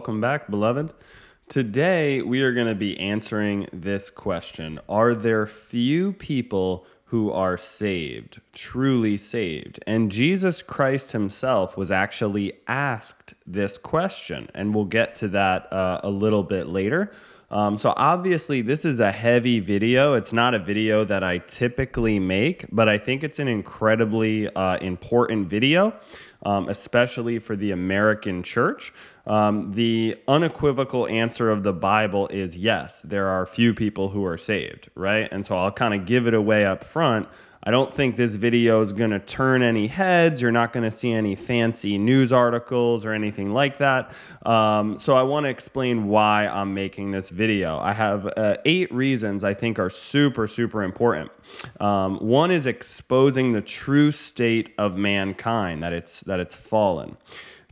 welcome back, beloved. Today we are going to be answering this question Are there few people who are saved, truly saved? And Jesus Christ himself was actually asked this question, and we'll get to that uh, a little bit later. Um, so, obviously, this is a heavy video. It's not a video that I typically make, but I think it's an incredibly uh, important video, um, especially for the American church. Um, the unequivocal answer of the Bible is yes, there are few people who are saved, right? And so I'll kind of give it away up front. I don't think this video is going to turn any heads. You're not going to see any fancy news articles or anything like that. Um, so I want to explain why I'm making this video. I have uh, eight reasons I think are super, super important. Um, one is exposing the true state of mankind, that it's that it's fallen.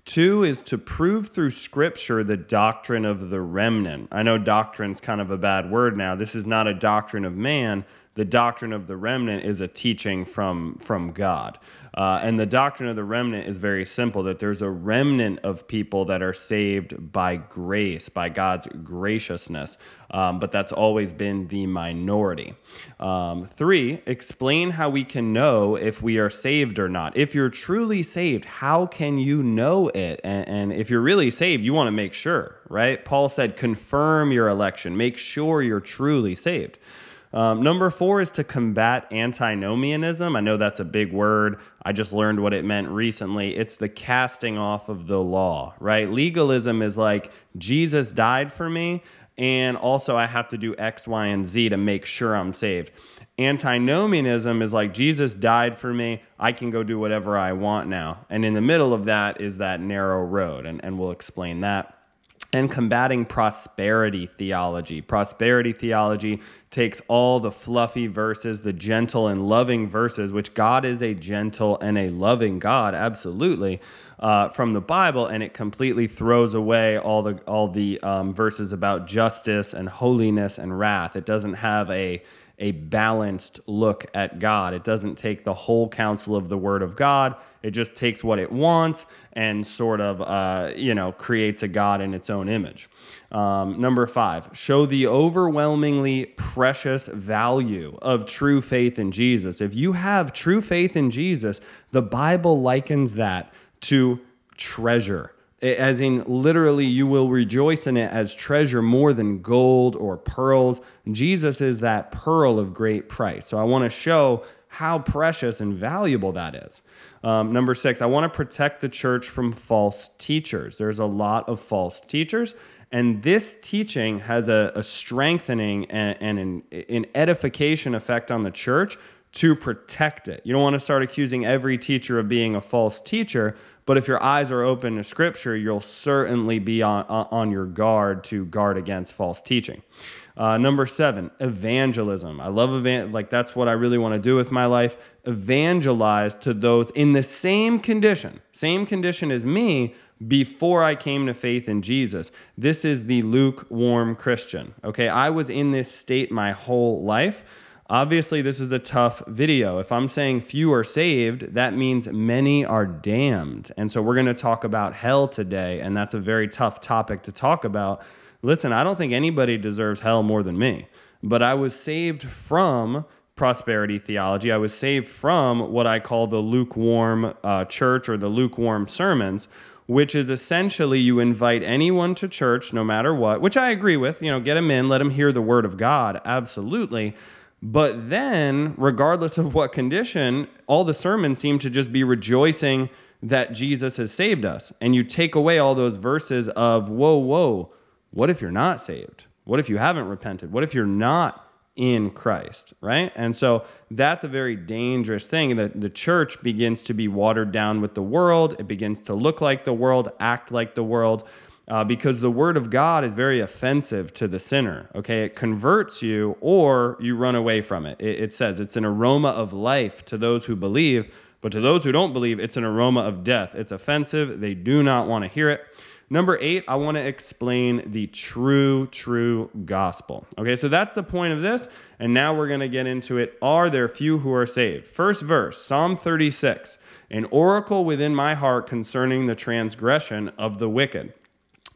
Two is to prove through scripture the doctrine of the remnant. I know doctrine's kind of a bad word now. This is not a doctrine of man the doctrine of the remnant is a teaching from from God. Uh, and the doctrine of the remnant is very simple that there's a remnant of people that are saved by grace, by God's graciousness, um, but that's always been the minority. Um, three, explain how we can know if we are saved or not. If you're truly saved, how can you know it? And, and if you're really saved, you want to make sure, right? Paul said, confirm your election, make sure you're truly saved. Um, number four is to combat antinomianism. I know that's a big word. I just learned what it meant recently. It's the casting off of the law, right? Legalism is like Jesus died for me, and also I have to do X, Y, and Z to make sure I'm saved. Antinomianism is like Jesus died for me. I can go do whatever I want now. And in the middle of that is that narrow road, and, and we'll explain that and combating prosperity theology. Prosperity theology takes all the fluffy verses, the gentle and loving verses, which God is a gentle and a loving God, absolutely, uh, from the Bible, and it completely throws away all the all the um, verses about justice and holiness and wrath. It doesn't have a a balanced look at God. It doesn't take the whole counsel of the Word of God. It just takes what it wants and sort of, uh, you know, creates a God in its own image. Um, number five, show the overwhelmingly precious value of true faith in Jesus. If you have true faith in Jesus, the Bible likens that to treasure as in literally you will rejoice in it as treasure more than gold or pearls. Jesus is that pearl of great price. So i want to show how precious and valuable that is. Um, number six i want to protect the church from false teachers. There's a lot of false teachers and this teaching has a, a strengthening and, and an, an edification effect on the church to protect it. You don't want to start accusing every teacher of being a false teacher, but if your eyes are open to scripture, you'll certainly be on, on your guard to guard against false teaching. Uh, number seven, evangelism. I love evan- like that's what I really want to do with my life. Evangelize to those in the same condition, same condition as me before I came to faith in Jesus. This is the lukewarm Christian. Okay, I was in this state my whole life. Obviously, this is a tough video. If I'm saying few are saved, that means many are damned. And so we're going to talk about hell today, and that's a very tough topic to talk about. Listen, I don't think anybody deserves hell more than me, but I was saved from prosperity theology. I was saved from what I call the lukewarm uh, church or the lukewarm sermons, which is essentially you invite anyone to church no matter what, which I agree with. You know, get them in, let them hear the word of God, absolutely. But then, regardless of what condition, all the sermons seem to just be rejoicing that Jesus has saved us. And you take away all those verses of, whoa, whoa, what if you're not saved? What if you haven't repented? What if you're not in Christ, right? And so that's a very dangerous thing that the church begins to be watered down with the world. It begins to look like the world, act like the world uh, because the word of God is very offensive to the sinner. Okay, it converts you or you run away from it. it. It says it's an aroma of life to those who believe, but to those who don't believe, it's an aroma of death. It's offensive. They do not want to hear it. Number eight, I want to explain the true, true gospel. Okay, so that's the point of this. And now we're going to get into it. Are there few who are saved? First verse, Psalm 36 An oracle within my heart concerning the transgression of the wicked.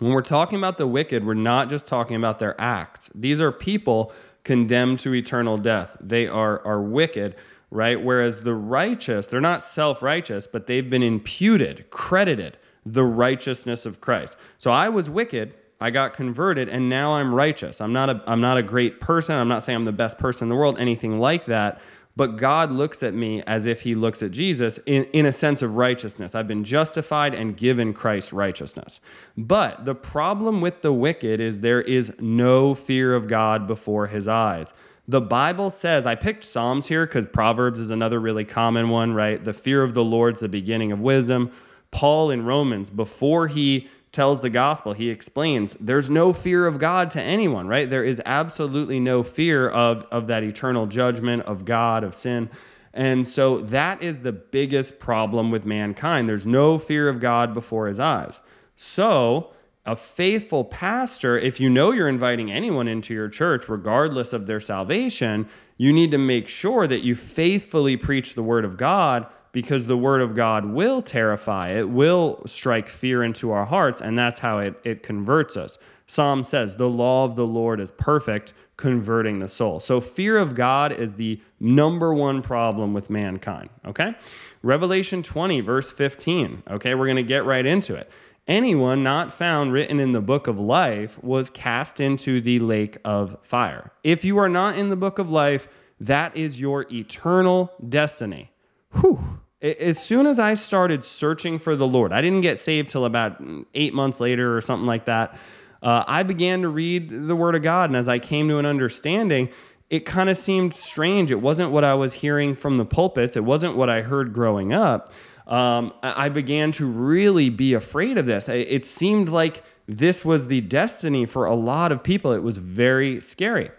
When we're talking about the wicked, we're not just talking about their acts. These are people condemned to eternal death. They are, are wicked, right? Whereas the righteous, they're not self righteous, but they've been imputed, credited the righteousness of Christ. So I was wicked, I got converted, and now I'm righteous. I'm not a, I'm not a great person. I'm not saying I'm the best person in the world, anything like that. But God looks at me as if he looks at Jesus in, in a sense of righteousness. I've been justified and given Christ's righteousness. But the problem with the wicked is there is no fear of God before his eyes. The Bible says, I picked Psalms here because Proverbs is another really common one, right? The fear of the Lord's the beginning of wisdom. Paul in Romans, before he tells the gospel, he explains there's no fear of God to anyone, right? There is absolutely no fear of, of that eternal judgment of God, of sin. And so that is the biggest problem with mankind. There's no fear of God before his eyes. So, a faithful pastor, if you know you're inviting anyone into your church, regardless of their salvation, you need to make sure that you faithfully preach the word of God because the word of God will terrify, it will strike fear into our hearts, and that's how it, it converts us. Psalm says, The law of the Lord is perfect, converting the soul. So, fear of God is the number one problem with mankind. Okay? Revelation 20, verse 15. Okay, we're to get right into it. Anyone not found written in the book of life was cast into the lake of fire. If you are not in the book of life, that is your eternal destiny. Whew as soon as I started searching for the Lord, I didn't get saved till about eight months later or something like that. Uh, I began to read the Word of God, and as I came to an understanding, it kind of seemed strange. It wasn't what I was hearing from the pulpits, it wasn't what I heard growing up. Um, I began to really be afraid of this. It seemed like this was the destiny for a lot of people. It was very scary.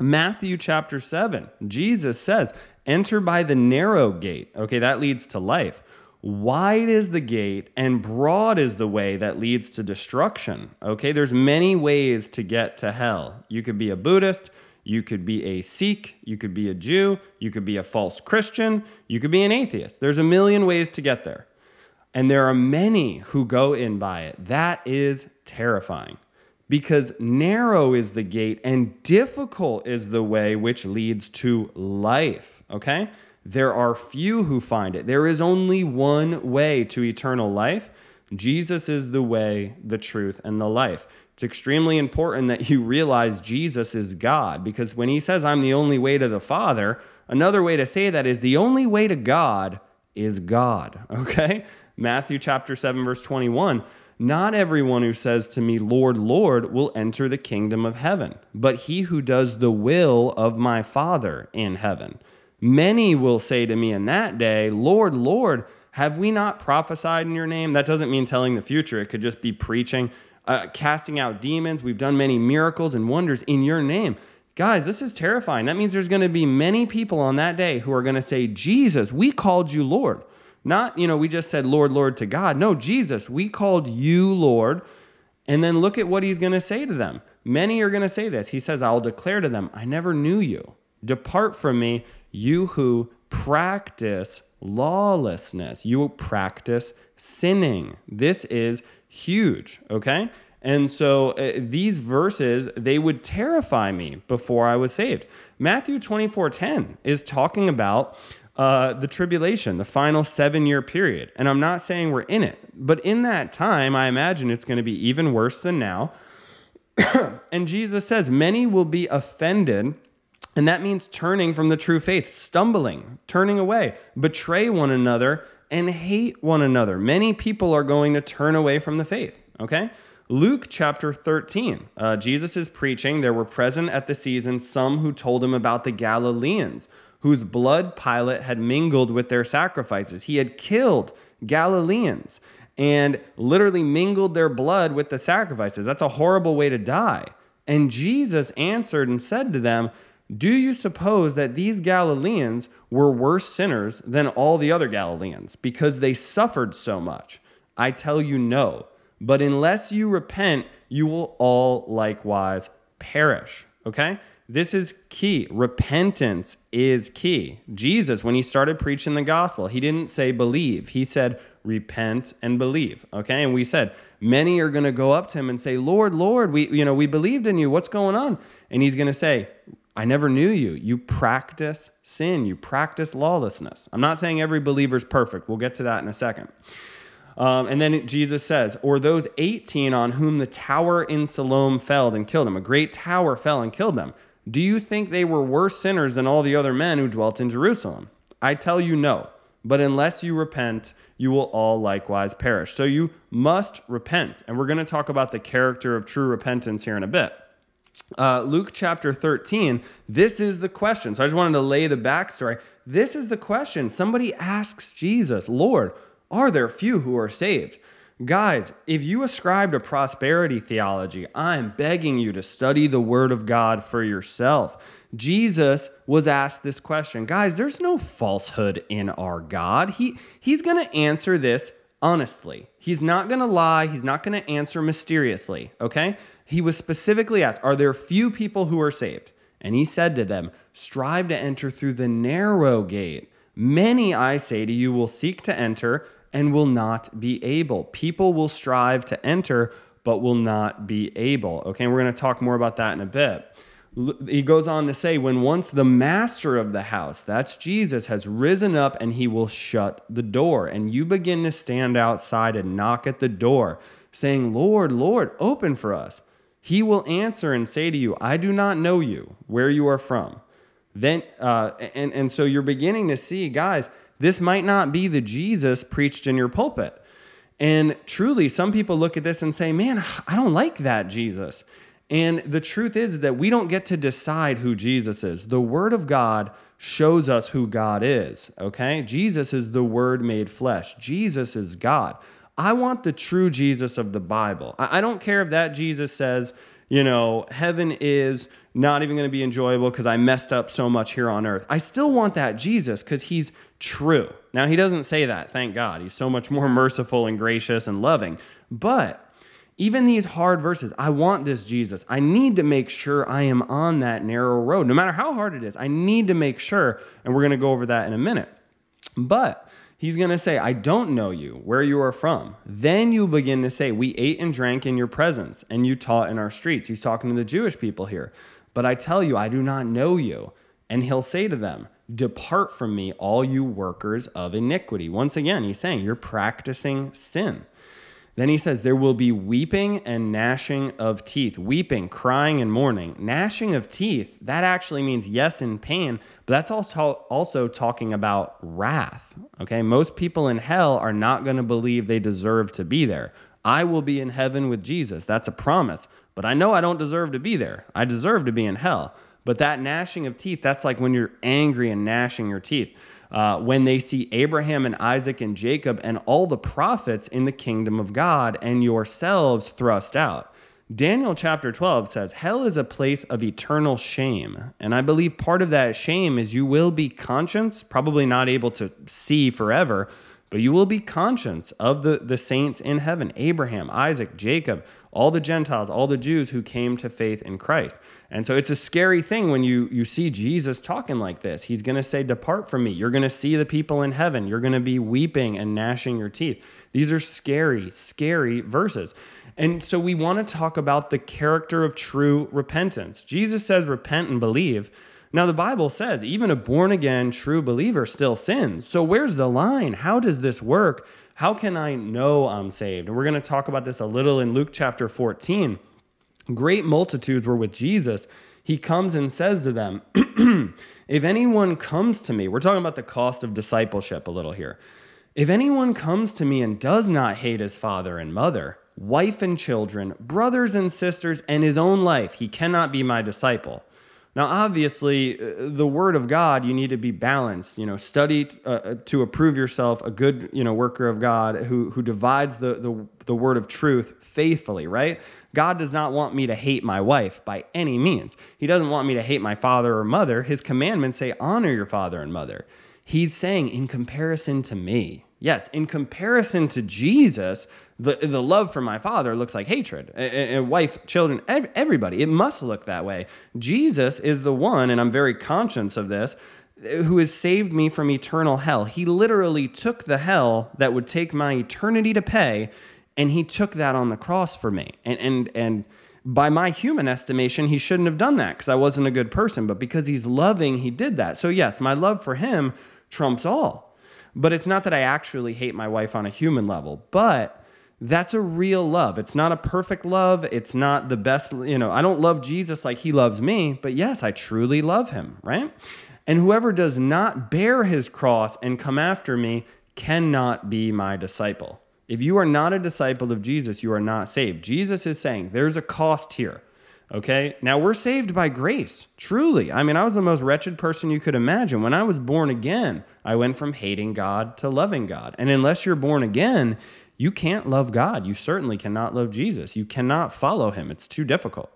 Matthew chapter 7, Jesus says, Enter by the narrow gate. Okay, that leads to life. Wide is the gate and broad is the way that leads to destruction. Okay, there's many ways to get to hell. You could be a Buddhist, you could be a Sikh, you could be a Jew, you could be a false Christian, you could be an atheist. There's a million ways to get there. And there are many who go in by it. That is terrifying because narrow is the gate and difficult is the way which leads to life. Okay? There are few who find it. There is only one way to eternal life. Jesus is the way, the truth, and the life. It's extremely important that you realize Jesus is God because when he says, I'm the only way to the Father, another way to say that is the only way to God is God. Okay? Matthew chapter 7, verse 21 not everyone who says to me, Lord, Lord, will enter the kingdom of heaven, but he who does the will of my Father in heaven. Many will say to me in that day, Lord, Lord, have we not prophesied in your name? That doesn't mean telling the future, it could just be preaching, uh, casting out demons. We've done many miracles and wonders in your name. Guys, this is terrifying. That means there's going to be many people on that day who are going to say, Jesus, we called you Lord. Not, you know, we just said, Lord, Lord to God. No, Jesus, we called you Lord. And then look at what he's going to say to them. Many are going to say this. He says, I'll declare to them, I never knew you. Depart from me, you who practice lawlessness. You practice sinning. This is huge, okay? And so uh, these verses, they would terrify me before I was saved. Matthew 24 10 is talking about uh, the tribulation, the final seven year period. And I'm not saying we're in it, but in that time, I imagine it's going to be even worse than now. and Jesus says, Many will be offended. And that means turning from the true faith, stumbling, turning away, betray one another, and hate one another. Many people are going to turn away from the faith, okay? Luke chapter 13, uh, Jesus is preaching. There were present at the season some who told him about the Galileans whose blood Pilate had mingled with their sacrifices. He had killed Galileans and literally mingled their blood with the sacrifices. That's a horrible way to die. And Jesus answered and said to them, Do you suppose that these Galileans were worse sinners than all the other Galileans because they suffered so much? I tell you, no. But unless you repent, you will all likewise perish. Okay? This is key. Repentance is key. Jesus, when he started preaching the gospel, he didn't say believe. He said, repent and believe. Okay? And we said many are going to go up to him and say, "Lord, Lord, we you know, we believed in you. What's going on?" And he's going to say, I never knew you. You practice sin. You practice lawlessness. I'm not saying every believer is perfect. We'll get to that in a second. Um, and then Jesus says, Or those 18 on whom the tower in Siloam fell and killed them. A great tower fell and killed them. Do you think they were worse sinners than all the other men who dwelt in Jerusalem? I tell you, no. But unless you repent, you will all likewise perish. So you must repent. And we're going to talk about the character of true repentance here in a bit. Uh, Luke chapter 13, this is the question. So I just wanted to lay the backstory. This is the question. Somebody asks Jesus, Lord, are there few who are saved? Guys, if you ascribe to prosperity theology, I'm begging you to study the Word of God for yourself. Jesus was asked this question. Guys, there's no falsehood in our God. He, he's going to answer this honestly. He's not going to lie. He's not going to answer mysteriously, okay? He was specifically asked, Are there few people who are saved? And he said to them, Strive to enter through the narrow gate. Many, I say to you, will seek to enter and will not be able. People will strive to enter, but will not be able. Okay, we're going to talk more about that in a bit. He goes on to say, when once the master of the house, that's Jesus, has risen up and he will shut the door, and you begin to stand outside and knock at the door, saying, Lord, Lord, open for us. He will answer and say to you, I do not know you, where you are from. Then, uh, and, and so you're beginning to see, guys, this might not be the Jesus preached in your pulpit. And truly, some people look at this and say, man, I don't like that Jesus. And the truth is that we don't get to decide who Jesus is. The Word of God shows us who God is, okay? Jesus is the Word made flesh, Jesus is God. I want the true Jesus of the Bible. I don't care if that Jesus says, you know, heaven is not even going to be enjoyable because I messed up so much here on earth. I still want that Jesus because he's true. Now, he doesn't say that, thank God. He's so much more merciful and gracious and loving. But even these hard verses, I want this Jesus. I need to make sure I am on that narrow road. No matter how hard it is, I need to make sure. And we're going to go over that in a minute. But he's going to say, I don't know you, where you are from. Then you'll begin to say, We ate and drank in your presence, and you taught in our streets. He's talking to the Jewish people here. But I tell you, I do not know you. And he'll say to them, Depart from me, all you workers of iniquity. Once again, he's saying, You're practicing sin. Then he says, There will be weeping and gnashing of teeth. Weeping, crying, and mourning. Gnashing of teeth, that actually means yes in pain, but that's also talking about wrath. Okay, most people in hell are not going to believe they deserve to be there. I will be in heaven with Jesus. That's a promise. But I know I don't deserve to be there. I deserve to be in hell. But that gnashing of teeth, that's like when you're angry and gnashing your teeth. Uh, when they see Abraham and Isaac and Jacob and all the prophets in the kingdom of God and yourselves thrust out. Daniel chapter 12 says, Hell is a place of eternal shame. And I believe part of that shame is you will be conscious, probably not able to see forever, but you will be conscious of the, the saints in heaven Abraham, Isaac, Jacob, all the Gentiles, all the Jews who came to faith in Christ. And so it's a scary thing when you, you see Jesus talking like this. He's going to say, Depart from me. You're going to see the people in heaven. You're going to be weeping and gnashing your teeth. These are scary, scary verses. And so we want to talk about the character of true repentance. Jesus says, Repent and believe. Now, the Bible says even a born again, true believer still sins. So, where's the line? How does this work? How can I know I'm saved? And we're going to talk about this a little in Luke chapter 14. Great multitudes were with Jesus. He comes and says to them, If anyone comes to me, we're talking about the cost of discipleship a little here. If anyone comes to me and does not hate his father and mother, wife and children, brothers and sisters, and his own life, he cannot be my disciple. Now, obviously, uh, the word of God, you need to be balanced. You know, study uh, uh, to approve yourself a good, you know, worker of God who who divides the, the the word of truth faithfully. Right? God does not want me to hate my wife by any means. He doesn't want me to hate my father or mother. His commandments say honor your father and mother. He's saying in comparison to me. Yes, in comparison to Jesus, the, the love for my father looks like hatred. A, a wife, children, everybody. It must look that way. Jesus is the one, and I'm very conscious of this, who has saved me from eternal hell. He literally took the hell that would take my eternity to pay, and he took that on the cross for me. And and and by my human estimation, he shouldn't have done that because I wasn't a good person. But because he's loving, he did that. So yes, my love for him trumps all. But it's not that I actually hate my wife on a human level, but that's a real love. It's not a perfect love. It's not the best, you know, I don't love Jesus like he loves me, but yes, I truly love him, right? And whoever does not bear his cross and come after me cannot be my disciple. If you are not a disciple of Jesus, you are not saved. Jesus is saying there's a cost here. Okay. Now we're saved by grace, truly. I mean, I was the most wretched person you could imagine. When I was born again, I went from hating God to loving God. And unless you're born again, you can't love God. You certainly cannot love Jesus. You cannot follow him. It's too difficult.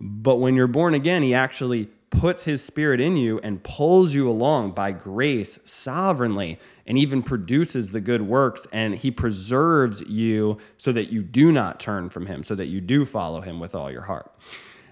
But when you're born again, he actually puts his spirit in you and pulls you along by grace sovereignly and even produces the good works and he preserves you so that you do not turn from him so that you do follow him with all your heart.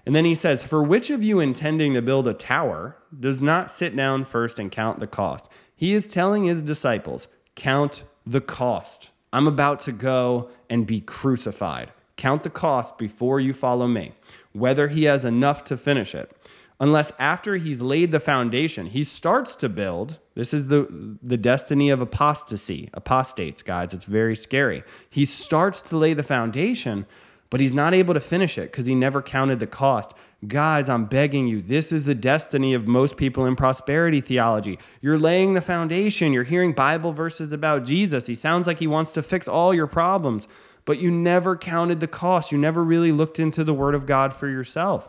And then he says for which of you intending to build a tower does not sit down first and count the cost? He is telling his disciples count the cost. I'm about to go and be crucified. Count the cost before you follow me. Whether he has enough to finish it unless after he's laid the foundation, he starts to build. This is the, the destiny of apostasy, apostates, guys. It's very scary. He starts to lay the foundation, but he's not able to finish it because he never counted the cost. Guys, I'm begging you, this is the destiny of most people in prosperity theology. You're laying the foundation, you're hearing Bible verses about Jesus. He sounds like he wants to fix all your problems, but you never counted the cost. You never really looked into the Word of God for yourself.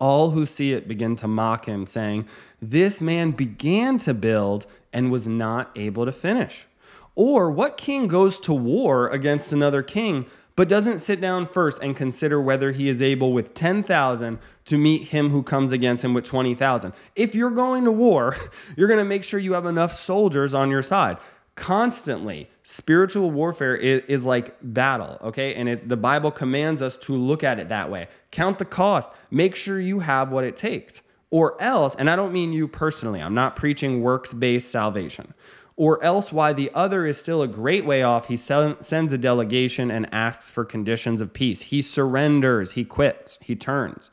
All who see it begin to mock him, saying, This man began to build and was not able to finish. Or what king goes to war against another king, but doesn't sit down first and consider whether he is able with 10,000 to meet him who comes against him with 20,000? If you're going to war, you're going to make sure you have enough soldiers on your side constantly spiritual warfare is, is, like battle okay? And it, the bible commands us to look at it that way. Count the cost. Make sure you have what it takes. Or else and i don't mean you personally i'm not preaching works-based salvation. Or else why the other is still a great way off he sends a delegation and asks for conditions of peace. He surrenders. He quits. He turns.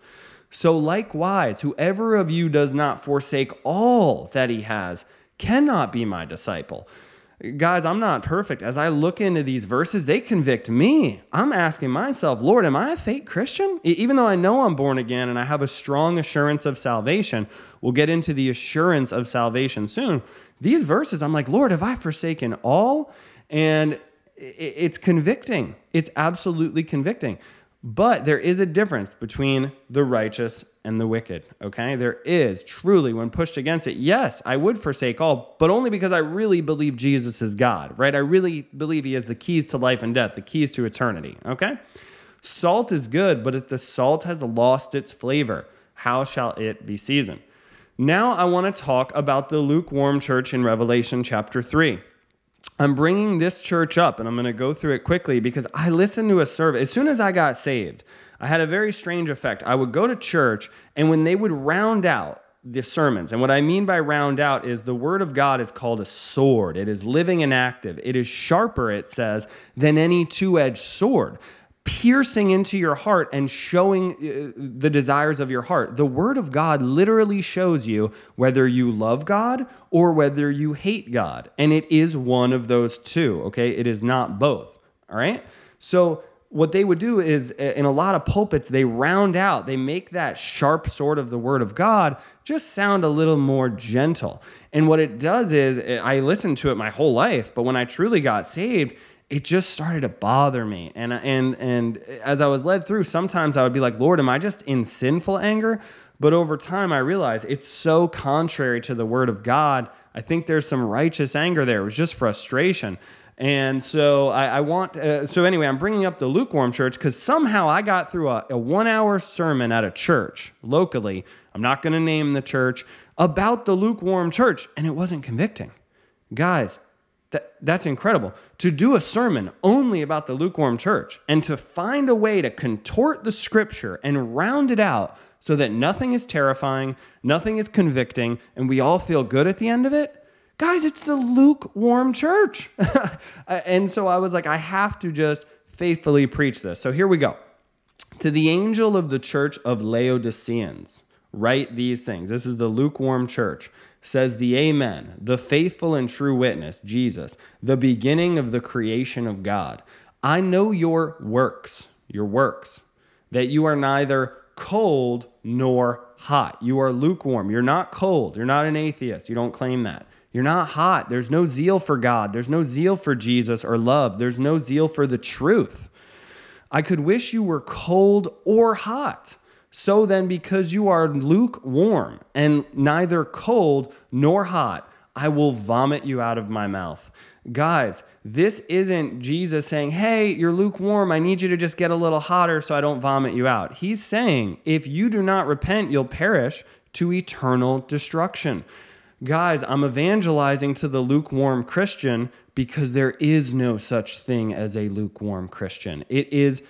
So likewise whoever of you does not forsake all that he has cannot be my disciple guys, I'm not perfect. As I look into these verses, they convict me. I'm asking myself, Lord, am I a fake Christian? Even though I know I'm born again and I have a strong assurance of salvation, we'll get into the assurance of salvation soon. These verses, I'm like, Lord, have I forsaken all? And it's convicting. It's absolutely convicting. But there is a difference between the righteous and the wicked, okay? There is truly, when pushed against it, yes, I would forsake all, but only because I really believe Jesus is God, right? I really believe he has the keys to life and death, the keys to eternity, okay? Salt is good, but if the salt has lost its flavor, how shall it be seasoned? Now I want to talk about the lukewarm church in Revelation chapter 3. I'm bringing this church up and I'm going to go through it quickly because I listened to a service. As soon as I got saved, I had a very strange effect. I would go to church and when they would round out the sermons, and what I mean by round out is the word of God is called a sword. It is living and active. It is sharper, it says, than any two edged sword piercing into your heart and showing uh, the desires of your heart. The Word of God literally shows you whether you love God or whether you hate God. And it is one of those two, okay? It is not both, all right? So, what they would do is in a lot of pulpits, they round out, they make that sharp sword of the Word of God just sound a little more gentle. And what it does is, I listened to it my whole life, but when I truly got saved, it just started to bother me. And and and as I was led through, sometimes I would be like, Lord, am I just in sinful anger? But over time, I realized it's so contrary to the word of God. I think there's some righteous anger there. It was just frustration. And so I, I want, uh, so anyway, I'm bringing up the lukewarm church because somehow I got through a, a one hour sermon at a church locally. I'm not going to name the church about the lukewarm church, and it wasn't convicting. Guys, That, that's incredible. To do a sermon only about the lukewarm church and to find a way to contort the scripture and round it out so that nothing is terrifying, nothing is convicting, and we all feel good at the end of it. Guys, it's the lukewarm church. and so I was like, I have to just faithfully preach this. So here we go. To the angel of the church of Laodiceans, write these things. This is the lukewarm church. Says the Amen, the faithful and true witness, Jesus, the beginning of the creation of God. I know your works, your works, that you are neither cold nor hot. You are lukewarm. You're not cold. You're not an atheist. You don't claim that. You're not hot. There's no zeal for God. There's no zeal for Jesus or love. There's no zeal for the truth. I could wish you were cold or hot. So then, because you are lukewarm and neither cold nor hot, I will vomit you out of my mouth. Guys, this isn't Jesus saying, Hey, you're lukewarm. I need you to just get a little hotter so I don't vomit you out. He's saying, If you do not repent, you'll perish to eternal destruction guys, I'm evangelizing to the lukewarm Christian because there is no such thing as a lukewarm Christian. It is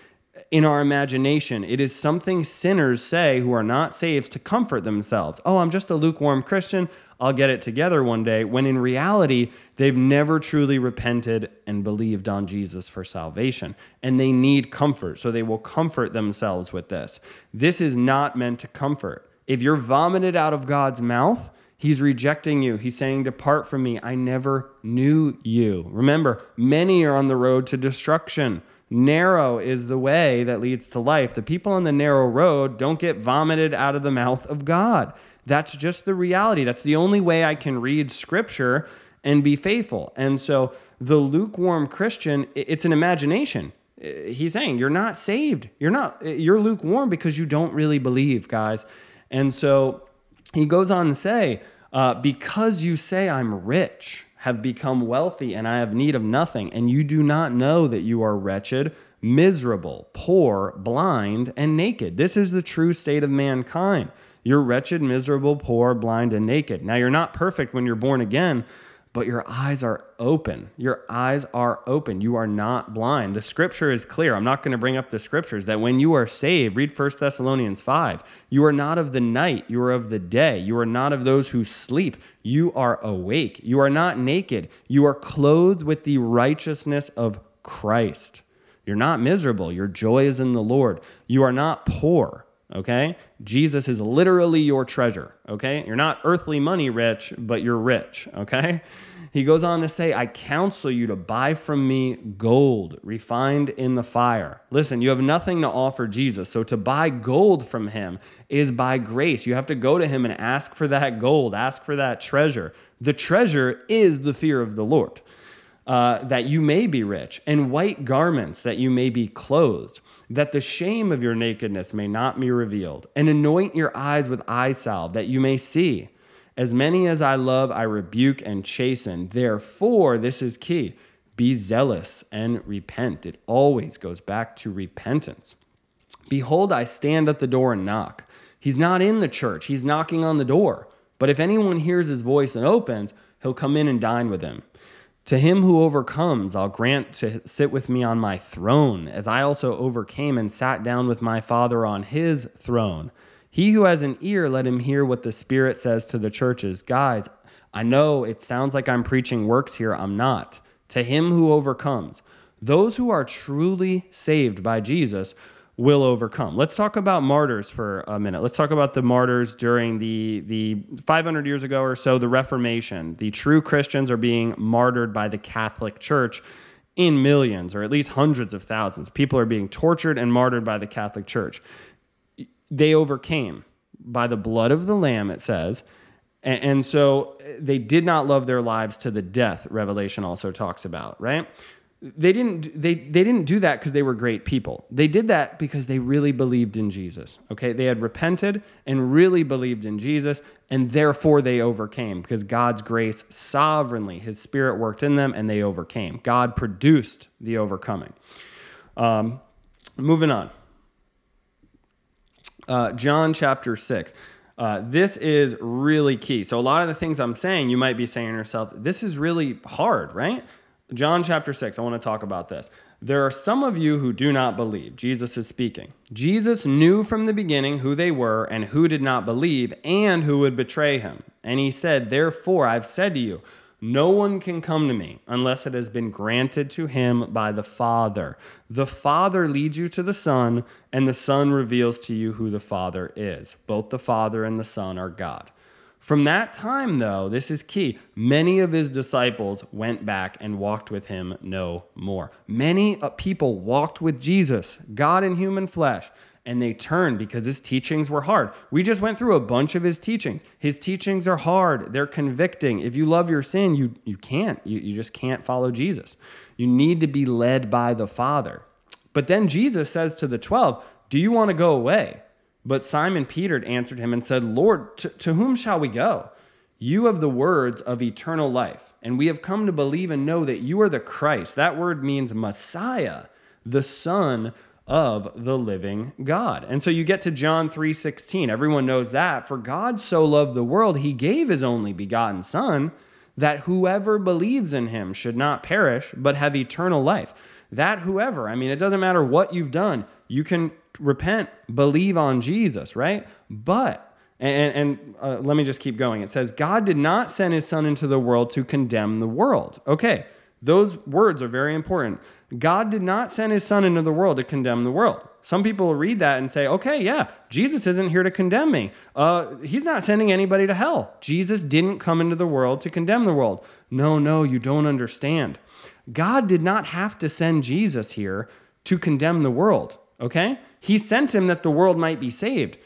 in our imagination. It is something sinners say who are not saved to comfort themselves. Oh, I'm just a lukewarm Christian. I'll get it together one day. When in reality, they've never truly repented and believed on Jesus for salvation. And they need comfort. So they will comfort themselves with this. This is not meant to comfort. If you're vomited out of God's mouth, He's rejecting you. He's saying, Depart from me. I never knew you. Remember, many are on the road to destruction. Narrow is the way that leads to life. The people on the narrow road don't get vomited out of the mouth of God. That's just the reality. That's the only way I can read scripture and be faithful. And so the lukewarm Christian, it's an imagination. He's saying, You're not saved. You're not, you're lukewarm because you don't really believe, guys. And so he goes on to say, uh, Because you say I'm rich, have become wealthy, and I have need of nothing, and you do not know that you are wretched, miserable, poor, blind, and naked. This is the true state of mankind. You're wretched, miserable, poor, blind, and naked. Now, you're not perfect when you're born again, but your eyes are open. Your eyes are open. You are not blind. The scripture is clear. I'm not going to bring up the scriptures that when you are saved, read 1 Thessalonians 5, you are not of the night, you are of the day. You are not of those who sleep. You are awake. You are not naked. You are clothed with the righteousness of Christ. You're not miserable. Your joy is in the Lord. You are not poor okay? Jesus is literally your treasure, okay? You're not earthly money rich, but you're rich, okay? He goes on to say, I counsel you to buy from me gold refined in the fire. Listen, you have nothing to offer Jesus. So to buy gold from him is by grace. You have to go to him and ask for that gold, ask for that treasure. The treasure is the fear of the Lord. Uh, that you may be rich, and white garments that you may be clothed that the shame of your nakedness may not be revealed, and anoint your eyes with eye salve, that you may see. As many as I love, I rebuke and chasten. Therefore, this is key be zealous and repent. It always goes back to repentance. Behold, I stand at the door and knock. He's not in the church, he's knocking on the door. But if anyone hears his voice and opens, he'll come in and dine with him. To him who overcomes, I'll grant to sit with me on my throne, as I also overcame and sat down with my Father on his throne. He who has an ear, let him hear what the Spirit says to the churches. Guys, I know it sounds like I'm preaching works here. I'm not. To him who overcomes, those who are truly saved by Jesus will overcome. Let's talk about martyrs for a minute. Let's talk about the martyrs during the the 500 years ago or so the Reformation. The true Christians are being martyred by the Catholic Church in millions or at least hundreds of thousands. People are being tortured and martyred by the Catholic Church. They overcame by the blood of the lamb it says. And, so they did not love their lives to the death, Revelation also talks about, right? They didn't they they didn't do that because they were great people. They did that because they really believed in Jesus. Okay? They had repented and really believed in Jesus and therefore they overcame because God's grace sovereignly his spirit worked in them and they overcame. God produced the overcoming. Um, moving on. Uh, John chapter 6. Uh, this is really key. So, a lot of the things I'm saying, you might be saying to yourself, this is really hard, right? John chapter 6, I want to talk about this. There are some of you who do not believe. Jesus is speaking. Jesus knew from the beginning who they were and who did not believe and who would betray him. And he said, Therefore, I've said to you, no one can come to me unless it has been granted to him by the Father. The Father leads you to the Son, and the Son reveals to you who the Father is. Both the Father and the Son are God. From that time, though, this is key, many of his disciples went back and walked with him no more. Many uh, people walked with Jesus, God in human flesh, and they turned because his teachings were hard. We just went through a bunch of his teachings. His teachings are hard, they're convicting. If you love your sin, you, you can't. You, you just can't follow Jesus. You need to be led by the Father. But then Jesus says to the 12, Do you want to go away? But Simon Peter answered him and said, Lord, to, to whom shall we go? You have the words of eternal life, and we have come to believe and know that you are the Christ. That word means Messiah, the Son of the living God. And so you get to John 3:16. Everyone knows that. For God so loved the world, he gave his only begotten son that whoever believes in him should not perish but have eternal life. That whoever, I mean it doesn't matter what you've done. You can repent, believe on Jesus, right? But and, and uh, let me just keep going. It says, God did not send his son into the world to condemn the world. Okay, those words are very important. God did not send his son into the world to condemn the world. Some people read that and say, okay, yeah, Jesus isn't here to condemn me. Uh, he's not sending anybody to hell. Jesus didn't come into the world to condemn the world. No, no, you don't understand. God did not have to send Jesus here to condemn the world, okay? He sent him that the world might be saved.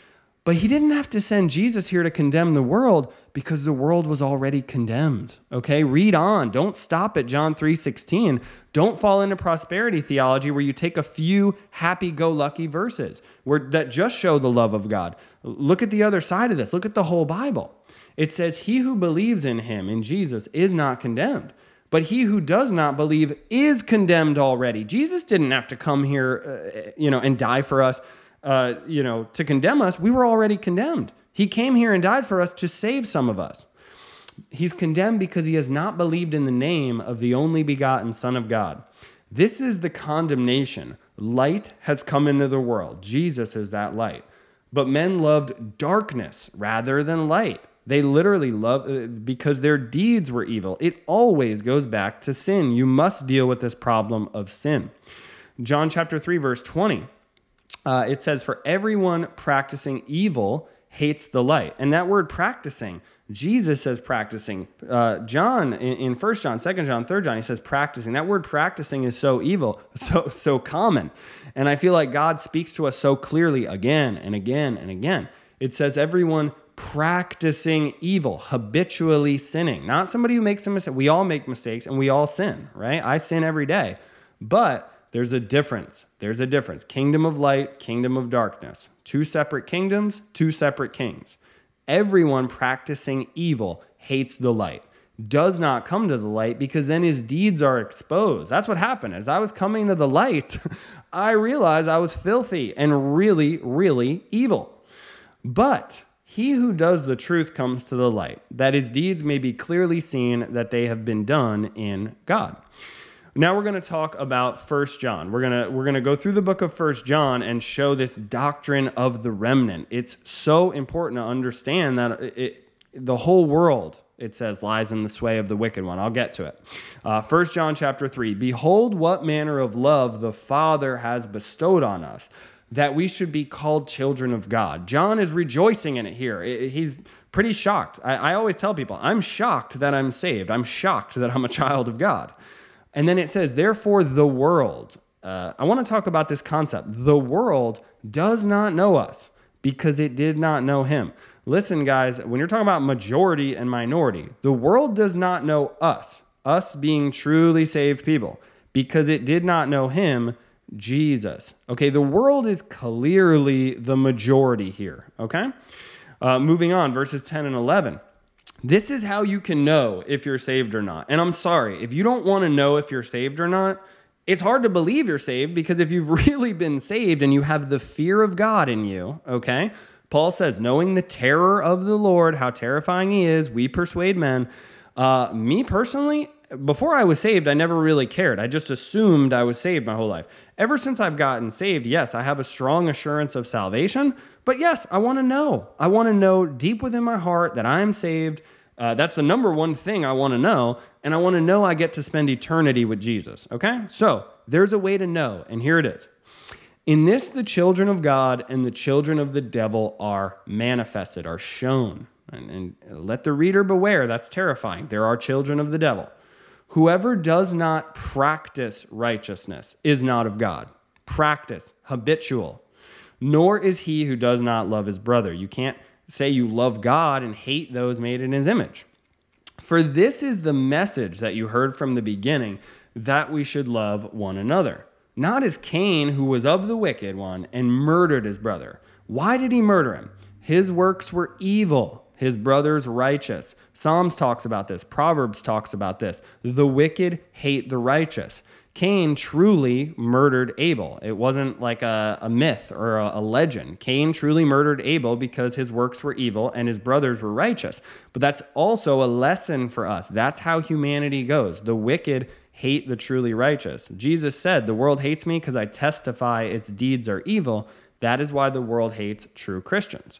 But he didn't have to send Jesus here to condemn the world because the world was already condemned. Okay? Read on. Don't stop at John 3:16. Don't fall into prosperity theology where you take a few happy-go-lucky verses where that just show the love of God. Look at the other side of this. Look at the whole Bible. It says, "He who believes in him, in Jesus, is not condemned." But he who does not believe is condemned already. Jesus didn't have to come here, uh, you know, and die for us, uh, you know, to condemn us. We were already condemned. He came here and died for us to save some of us. He's condemned because he has not believed in the name of the only begotten Son of God. This is the condemnation. Light has come into the world. Jesus is that light. But men loved darkness rather than light they literally love uh, because their deeds were evil. It always goes back to sin. You must deal with this problem of sin. John chapter 3, verse 20, uh, it says, For everyone practicing evil hates the light. And that word practicing, Jesus says practicing. Uh, John in, in 1 John, 2 John, 3 John, he says practicing. That word practicing is so evil, so so common. And I feel like God speaks to us so clearly again and again and again. It says everyone practicing evil, habitually sinning. Not somebody who makes a mistake. We all make mistakes and we all sin, right? I sin every day. But there's a difference. There's a difference. Kingdom of light, kingdom of darkness. Two separate kingdoms, two separate kings. Everyone practicing evil hates the light, does not come to the light because then his deeds are exposed. That's what happened. As I was coming to the light, I realized I was filthy and really, really evil. But he who does the truth comes to the light, that his deeds may be clearly seen that they have been done in God. Now we're going to talk about First John. We're going to we're going to go through the book of First John and show this doctrine of the remnant. It's so important to understand that it, the whole world it says lies in the sway of the wicked one. I'll get to it. Uh, First John chapter 3. Behold what manner of love the Father has bestowed on us that we should be called children of God. John is rejoicing in it here. He's pretty shocked. I, I, always tell people, I'm shocked that I'm saved. I'm shocked that I'm a child of God. And then it says, therefore, the world. Uh, I want to talk about this concept. The world does not know us because it did not know him. Listen, guys, when you're talking about majority and minority, the world does not know us, us being truly saved people, because it did not know him Jesus. Okay, the world is clearly the majority here. Okay, uh, moving on, verses 10 and 11. This is how you can know if you're saved or not. And I'm sorry, if you don't want to know if you're saved or not, it's hard to believe you're saved because if you've really been saved and you have the fear of God in you, okay, Paul says, knowing the terror of the Lord, how terrifying he is, we persuade men. Uh, me personally, before I was saved, I never really cared. I just assumed I was saved my whole life. Ever since I've gotten saved, yes, I have a strong assurance of salvation. But yes, I want to know. I want to know deep within my heart that I am saved. Uh, that's the number one thing I want to know. And I want to know I get to spend eternity with Jesus. Okay? So there's a way to know. And here it is. In this, the children of God and the children of the devil are manifested, are shown. And, and let the reader beware, that's terrifying. There are children of the devil. Whoever does not practice righteousness is not of God. Practice, habitual. Nor is he who does not love his brother. You can't say you love God and hate those made in his image. For this is the message that you heard from the beginning that we should love one another. Not as Cain, who was of the wicked one and murdered his brother. Why did he murder him? His works were evil his brother's righteous. Psalms talks about this, Proverbs talks about this. The wicked hate the righteous. Cain truly murdered Abel. It wasn't like a, a myth or a, a, legend. Cain truly murdered Abel because his works were evil and his brothers were righteous. But that's also a lesson for us. That's how humanity goes. The wicked hate the truly righteous. Jesus said, The world hates me because I testify its deeds are evil. That is why the world hates true Christians.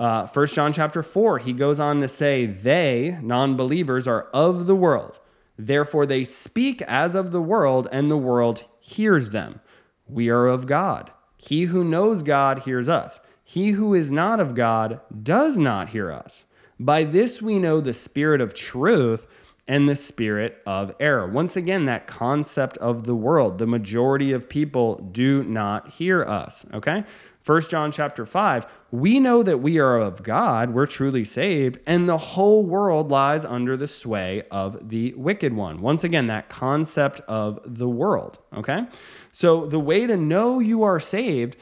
Uh, 1 John chapter 4, he goes on to say, They, non believers, are of the world. Therefore, they speak as of the world, and the world hears them. We are of God. He who knows God hears us. He who is not of God does not hear us. By this we know the spirit of truth and the spirit of error. Once again, that concept of the world. The majority of people do not hear us, okay? 1 John chapter 5, we know that we are of God, we're truly saved, and the whole world lies under the sway of the wicked one. Once again, that concept of the world, okay? So the way to know you are saved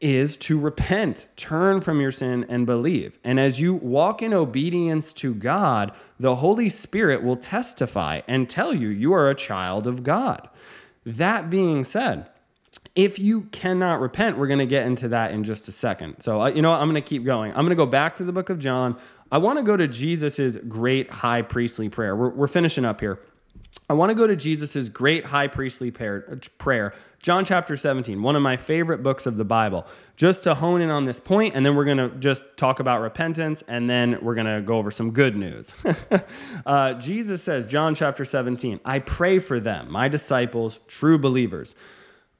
is to repent, turn from your sin, and believe. And as you walk in obedience to God, the Holy Spirit will testify and tell you you are a child of God. That being said, if you cannot repent, we're going to get into that in just a second. So, uh, you know what? I'm going to keep going. I'm going to go back to the book of John. I want to go to Jesus's great high priestly prayer. We're, we're finishing up here. I want to go to Jesus's great high priestly prayer, John chapter 17, one of my favorite books of the Bible, just to hone in on this point, and then we're going to just talk about repentance, and then we're going to go over some good news. uh, Jesus says, John chapter 17, I pray for them, my disciples, true believers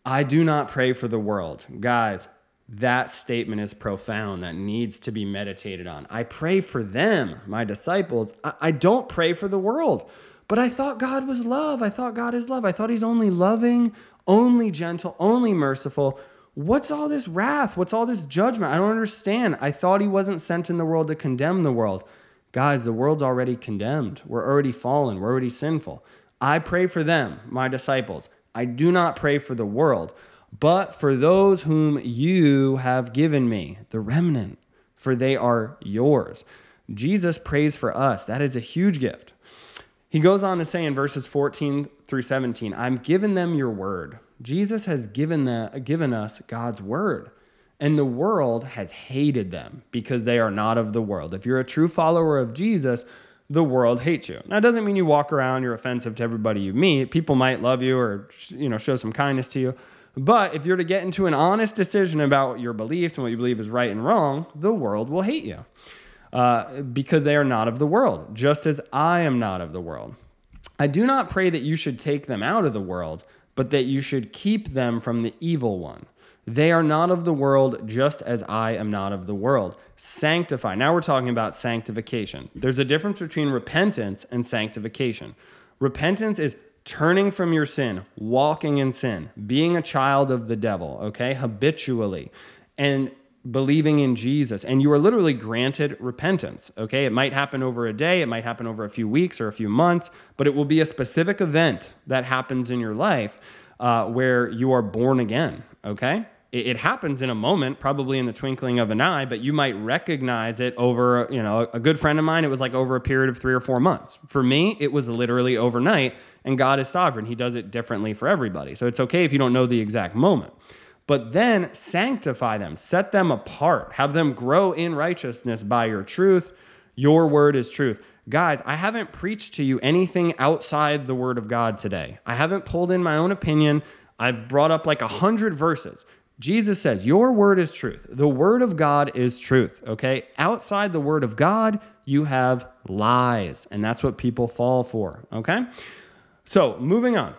I do not pray for the world. Guys, that statement is profound. That needs to be meditated on. I pray for them, my disciples. I, I, don't pray for the world. But I thought God was love. I thought God is love. I thought He's only loving, only gentle, only merciful. What's all this wrath? What's all this judgment? I don't understand. I thought He wasn't sent in the world to condemn the world. Guys, the world's already condemned. We're already fallen. We're already sinful. I pray for them, my disciples. I do not pray for the world, but for those whom you have given me, the remnant, for they are yours. Jesus prays for us. That is a huge gift. He goes on to say in verses 14 through 17, I'm given them your word. Jesus has given, the, given us God's word. And the world has hated them because they are not of the world. If you're a true follower of Jesus, the world hates you. Now, it doesn't mean you walk around, you're offensive to everybody you meet. People might love you or, you know, show some kindness to you. But if you're to get into an honest decision about your beliefs and what you believe is right and wrong, the world will hate you uh, because they are not of the world, just as I am not of the world. I do not pray that you should take them out of the world, but that you should keep them from the evil one. They are not of the world, just as I am not of the world. Sanctify. Now we're talking about sanctification. There's a difference between repentance and sanctification. Repentance is turning from your sin, walking in sin, being a child of the devil, okay, habitually, and believing in Jesus. And you are literally granted repentance, okay? It might happen over a day, it might happen over a few weeks or a few months, but it will be a specific event that happens in your life uh, where you are born again, okay? It, it happens in a moment, probably in the twinkling of an eye, but you might recognize it over, you know, a good friend of mine, it was like over a period of three or four months. For me, it was literally overnight, and God is sovereign. He does it differently for everybody. So it's okay if you don't know the exact moment. but then sanctify them, set them apart, have them grow in righteousness by your truth. Your word is truth. Guys, I haven't preached to you anything outside the word of God today. I haven't pulled in my own opinion. I've brought up like a hundred verses. Jesus says, Your word is truth. The word of God is truth. Okay. Outside the word of God, you have lies. And that's what people fall for. Okay. So moving on.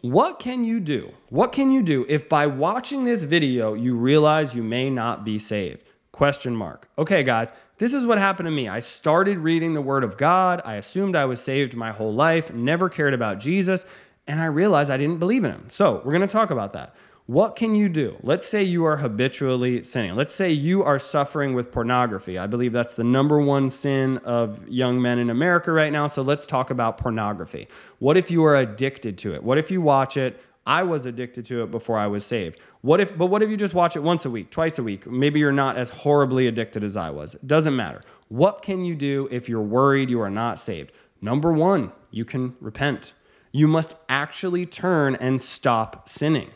What can you do? What can you do if by watching this video you realize you may not be saved? Question mark. Okay, guys, this is what happened to me. I started reading the Word of God. I assumed I was saved my whole life, never cared about Jesus, and I realized I didn't believe in Him. So, we're going to talk about that. What can you do? Let's say you are habitually sinning. Let's say you are suffering with pornography. I believe that's the number one sin of young men in America right now. So let's talk about pornography. What if you are addicted to it? What if you watch it? I was addicted to it before I was saved. What if but what if you just watch it once a week, twice a week? Maybe you're not as horribly addicted as I was. It doesn't matter. What can you do if you're worried you are not saved? Number 1, you can repent. You must actually turn and stop sinning.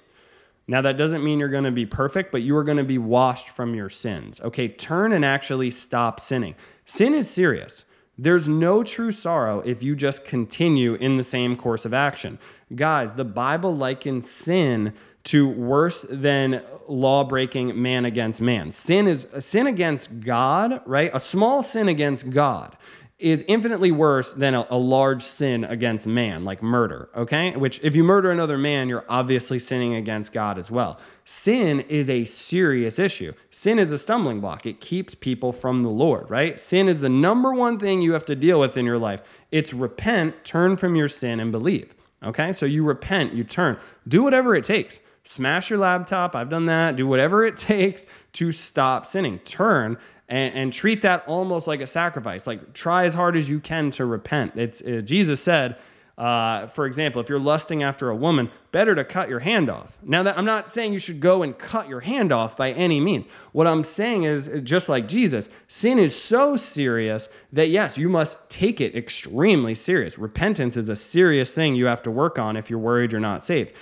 Now, that doesn't mean you're going to be perfect, but you are going to be washed from your sins. Okay, turn and actually stop sinning. Sin is serious. There's no true sorrow if you just continue in the same course of action. Guys, the Bible likens sin to worse than law breaking man against man. Sin is a sin against God, right? A small sin against God is infinitely worse than a, a, large sin against man, like murder, okay? Which, if you murder another man, you're obviously sinning against God as well. Sin is a serious issue. Sin is a stumbling block, it keeps people from the Lord, right? Sin is the number one thing you have to deal with in your life. It's repent, turn from your sin, and believe, okay? So you repent, you turn, do whatever it takes. Smash your laptop. I've done that. Do whatever it takes to stop sinning. Turn and, and treat that almost like a sacrifice. Like try as hard as you can to repent. It's uh, Jesus said, uh, for example, if you're lusting after a woman, better to cut your hand off. Now, that I'm not saying you should go and cut your hand off by any means. What I'm saying is, just like Jesus, sin is so serious that yes, you must take it extremely serious. Repentance is a serious thing you have to work on if you're worried you're not saved.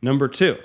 Number two,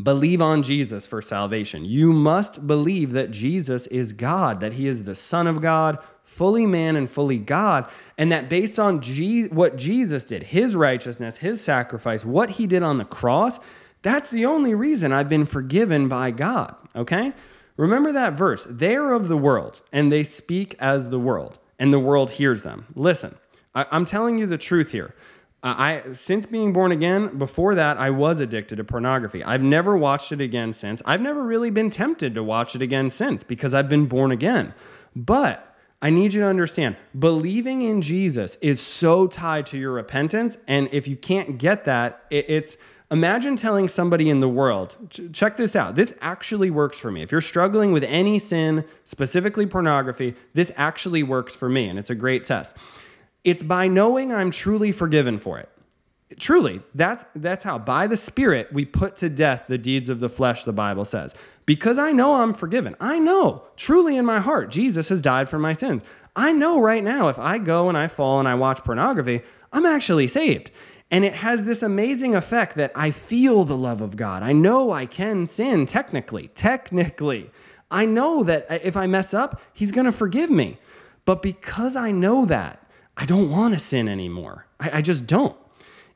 Believe on Jesus for salvation. You must believe that Jesus is God, that he is the Son of God, fully man and fully God, and that based on Je- what Jesus did, his righteousness, his sacrifice, what he did on the cross, that's the only reason I've been forgiven by God, okay? Remember that verse. They are of the world, and they speak as the world, and the world hears them. Listen, I- I'm telling you the truth here. Uh, I since being born again, before that I was addicted to pornography. I've never watched it again since. I've never really been tempted to watch it again since because I've been born again. But I need you to understand, believing in Jesus is so tied to your repentance and if you can't get that, it, it's Imagine telling somebody in the world, check this out. This actually works for me. If you're struggling with any sin, specifically pornography, this actually works for me, and it's a great test. It's by knowing I'm truly forgiven for it. Truly, that's that's how by the spirit we put to death the deeds of the flesh the Bible says. Because I know I'm forgiven. I know truly in my heart Jesus has died for my sins. I know right now if I go and I fall and I watch pornography, I'm actually saved. And it has this amazing effect that I feel the love of God. I know I can sin technically. Technically. I know that if I mess up, He's going to forgive me. But because I know that, I don't want to sin anymore. I, I just don't.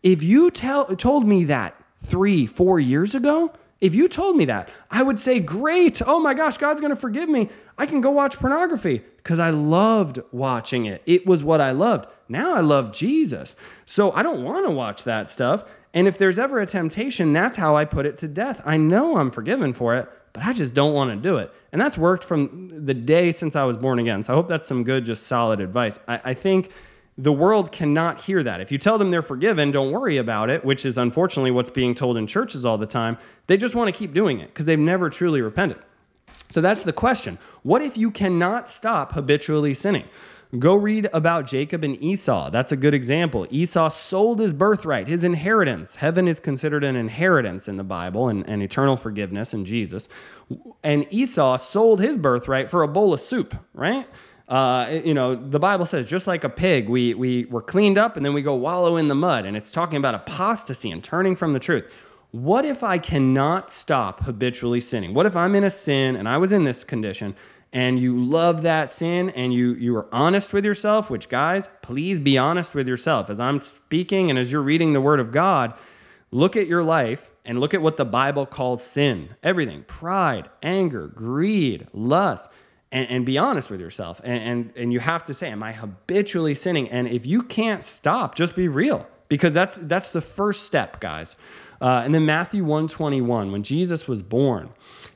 If you tell, told me that three, four years ago, if you told me that, I would say, Great. Oh my gosh, God's going to forgive me. I can go watch pornography because I loved watching it. It was what I loved. Now I love Jesus. So I don't want to watch that stuff. And if there's ever a temptation, that's how I put it to death. I know I'm forgiven for it, but I just don't want to do it. And that's worked from the day since I was born again. So I hope that's some good, just solid advice. I, I think the world cannot hear that. If you tell them they're forgiven, don't worry about it, which is unfortunately what's being told in churches all the time, they just want to keep doing it because they've never truly repented. So that's the question. What if you cannot stop habitually sinning? Go read about Jacob and Esau. That's a good example. Esau sold his birthright, his inheritance. Heaven is considered an inheritance in the Bible and, and eternal forgiveness in Jesus. And Esau sold his birthright for a bowl of soup, right? Uh, you know, the Bible says, just like a pig, we, we were cleaned up and then we go wallow in the mud. And it's talking about apostasy and turning from the truth. what if I cannot stop habitually sinning? What if I'm in a sin and I was in this condition and you love that sin and you you are honest with yourself, which guys, please be honest with yourself. As I'm speaking and as you're reading the word of God, look at your life and look at what the Bible calls sin. Everything. Pride, anger, greed, lust. And, and be honest with yourself. And, and and you have to say, Am I habitually sinning? And if you can't stop, just be real. Because that's that's the first step, guys. Uh, and then Matthew 121, when Jesus was born,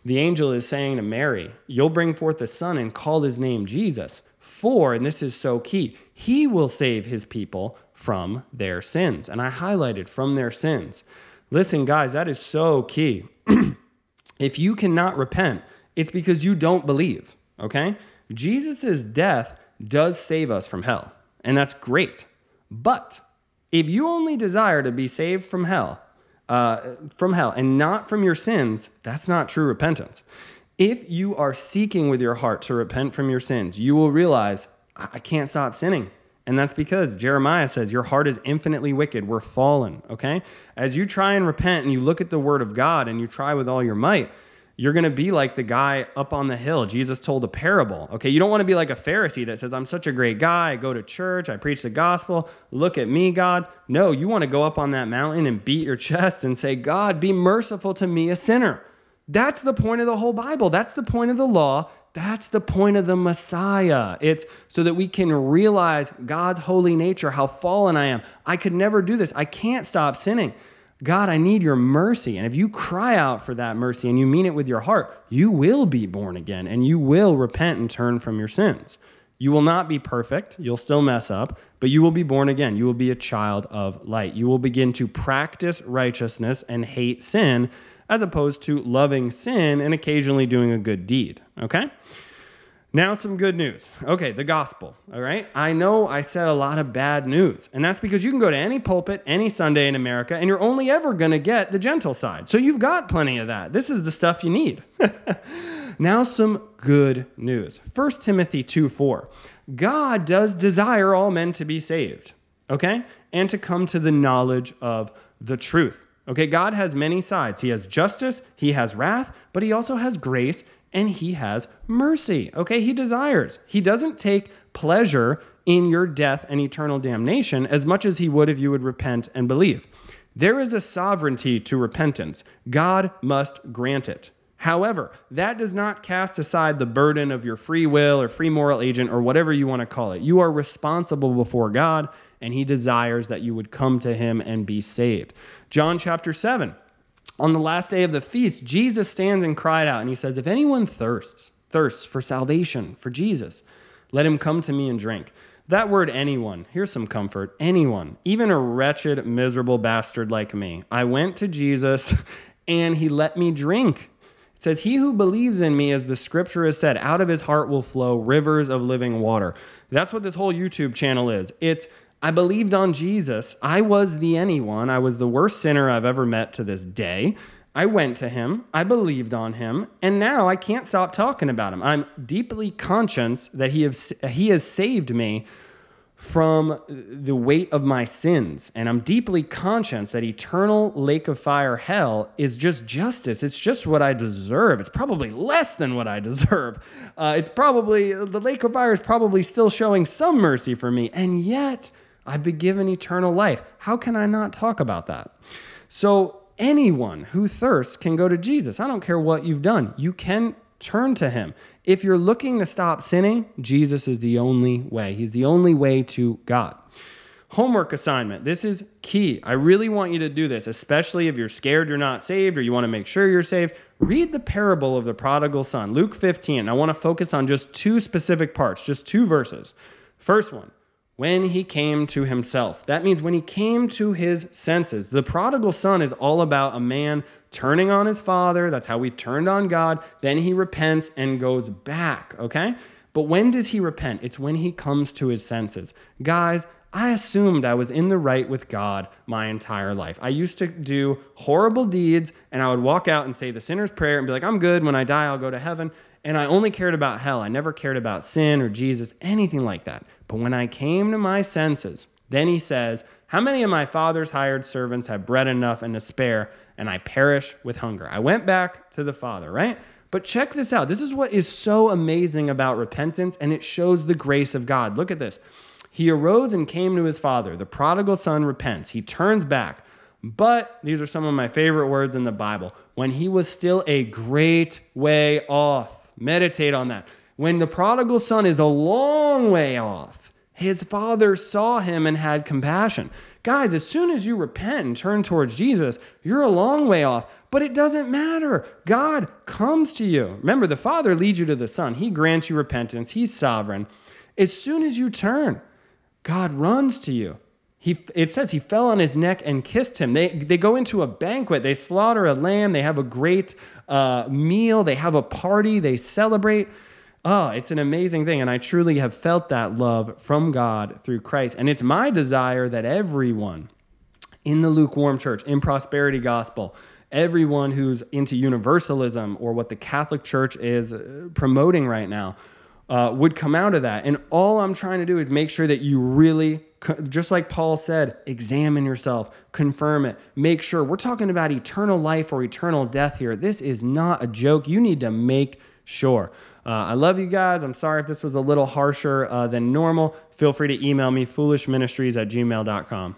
the angel is saying to Mary, You'll bring forth a son and call his name Jesus. For, and this is so key, he will save his people from their sins. And I highlighted from their sins. Listen, guys, that is so key. if you cannot repent, it's because you don't believe, okay? Jesus' death does save us from hell, and that's great. But if you only desire to be saved from hell, uh, from hell and not from your sins, that's not true repentance. If you are seeking with your heart to repent from your sins, you will realize, I can't stop sinning. And that's because Jeremiah says, Your heart is infinitely wicked. We're fallen. Okay? As you try and repent and you look at the word of God and you try with all your might, you're going to be like the guy up on the hill. Jesus told a parable. Okay, you don't want to be like a Pharisee that says, I'm such a great guy. I go to church, I preach the gospel. Look at me, God. No, you want to go up on that mountain and beat your chest and say, God, be merciful to me, a sinner. That's the point of the whole Bible. That's the point of the law. That's the point of the Messiah. It's so that we can realize God's holy nature, how fallen I am. I could never do this. I can't stop sinning. God, I need your mercy. And if you cry out for that mercy and you mean it with your heart, you will be born again and you will repent and turn from your sins. You will not be perfect. You'll still mess up, but you will be born again. You will be a child of light. You will begin to practice righteousness and hate sin as opposed to loving sin and occasionally doing a good deed. Okay? Now, some good news. Okay, the gospel. All right. I know I said a lot of bad news, and that's because you can go to any pulpit any Sunday in America and you're only ever going to get the gentle side. So you've got plenty of that. This is the stuff you need. now, some good news. 1 Timothy 2 4. God does desire all men to be saved, okay, and to come to the knowledge of the truth. Okay, God has many sides. He has justice, He has wrath, but He also has grace and he has mercy. Okay, he desires. He doesn't take pleasure in your death and eternal damnation as much as he would if you would repent and believe. There is a sovereignty to repentance. God must grant it. However, that does not cast aside the burden of your free will or free moral agent or whatever you want to call it. You are responsible before God, and He desires that you would come to Him and be saved. John chapter 7 on the last day of the feast, Jesus stands and cried out, and he says, If anyone thirsts, thirsts for salvation, for Jesus, let him come to me and drink. That word, anyone, here's some comfort. Anyone, even a wretched, miserable bastard like me. I went to Jesus and he let me drink. It says, He who believes in me, as the scripture has said, out of his heart will flow rivers of living water. That's what this whole YouTube channel is. It's I believed on Jesus. I was the anyone. I was the worst sinner I've ever met to this day. I went to him, I believed on him, and now I can't stop talking about him. I'm deeply conscious that he has, he has saved me from the weight of my sins. And I'm deeply conscious that eternal lake of fire hell is just justice. It's just what I deserve. It's probably less than what I deserve. Uh, it's probably, the lake of fire is probably still showing some mercy for me. And yet, I've been given eternal life. How can I not talk about that? So, anyone who thirsts can go to Jesus. I don't care what you've done. You can turn to him. If you're looking to stop sinning, Jesus is the only way. He's the only way to God. Homework assignment. This is key. I really want you to do this, especially if you're scared you're not saved or you want to make sure you're saved. Read the parable of the prodigal son, Luke 15. I want to focus on just two specific parts, just two verses. First one when he came to himself. That means when he came to his senses. The prodigal son is all about a man turning on his father. That's how we've turned on God. Then he repents and goes back, okay? But when does he repent? It's when he comes to his senses. Guys, I assumed I was in the right with God my entire life. I used to do horrible deeds and I would walk out and say the sinner's prayer and be like, I'm good. When I die, I'll go to heaven. And I only cared about hell. I never cared about sin or Jesus, anything like that. But when I came to my senses, Then he says, How many of my father's hired servants have bread enough and to spare, and I perish with hunger? I went back to the father, right? But check this out. This is what is so amazing about repentance, and it shows the grace of God. Look at this. He arose and came to his father. The prodigal son repents. He turns back. But these are some of my favorite words in the Bible. When he was still a great way off, meditate on that. When the prodigal son is a long way off, his father saw him and had compassion. Guys, as soon as you repent and turn towards Jesus, you're a long way off, but it doesn't matter. God comes to you. Remember, the Father leads you to the Son, He grants you repentance, He's sovereign. As soon as you turn, God runs to you. He, it says he fell on his neck and kissed him. They, they go into a banquet, they slaughter a lamb, they have a great uh, meal, they have a party, they celebrate. Oh, it's an amazing thing. And I truly have felt that love from God through Christ. And it's my desire that everyone in the lukewarm church, in prosperity gospel, everyone who's into universalism or what the Catholic Church is uh, promoting right now, uh, would come out of that. And all I'm trying to do is make sure that you really, just like Paul said, examine yourself, confirm it, make sure. We're talking about eternal life or eternal death here. This is not a joke. You need to make sure. Uh, I love you guys. I'm sorry if this was a little harsher uh, than normal. Feel free to email me, foolishministries at gmail.com.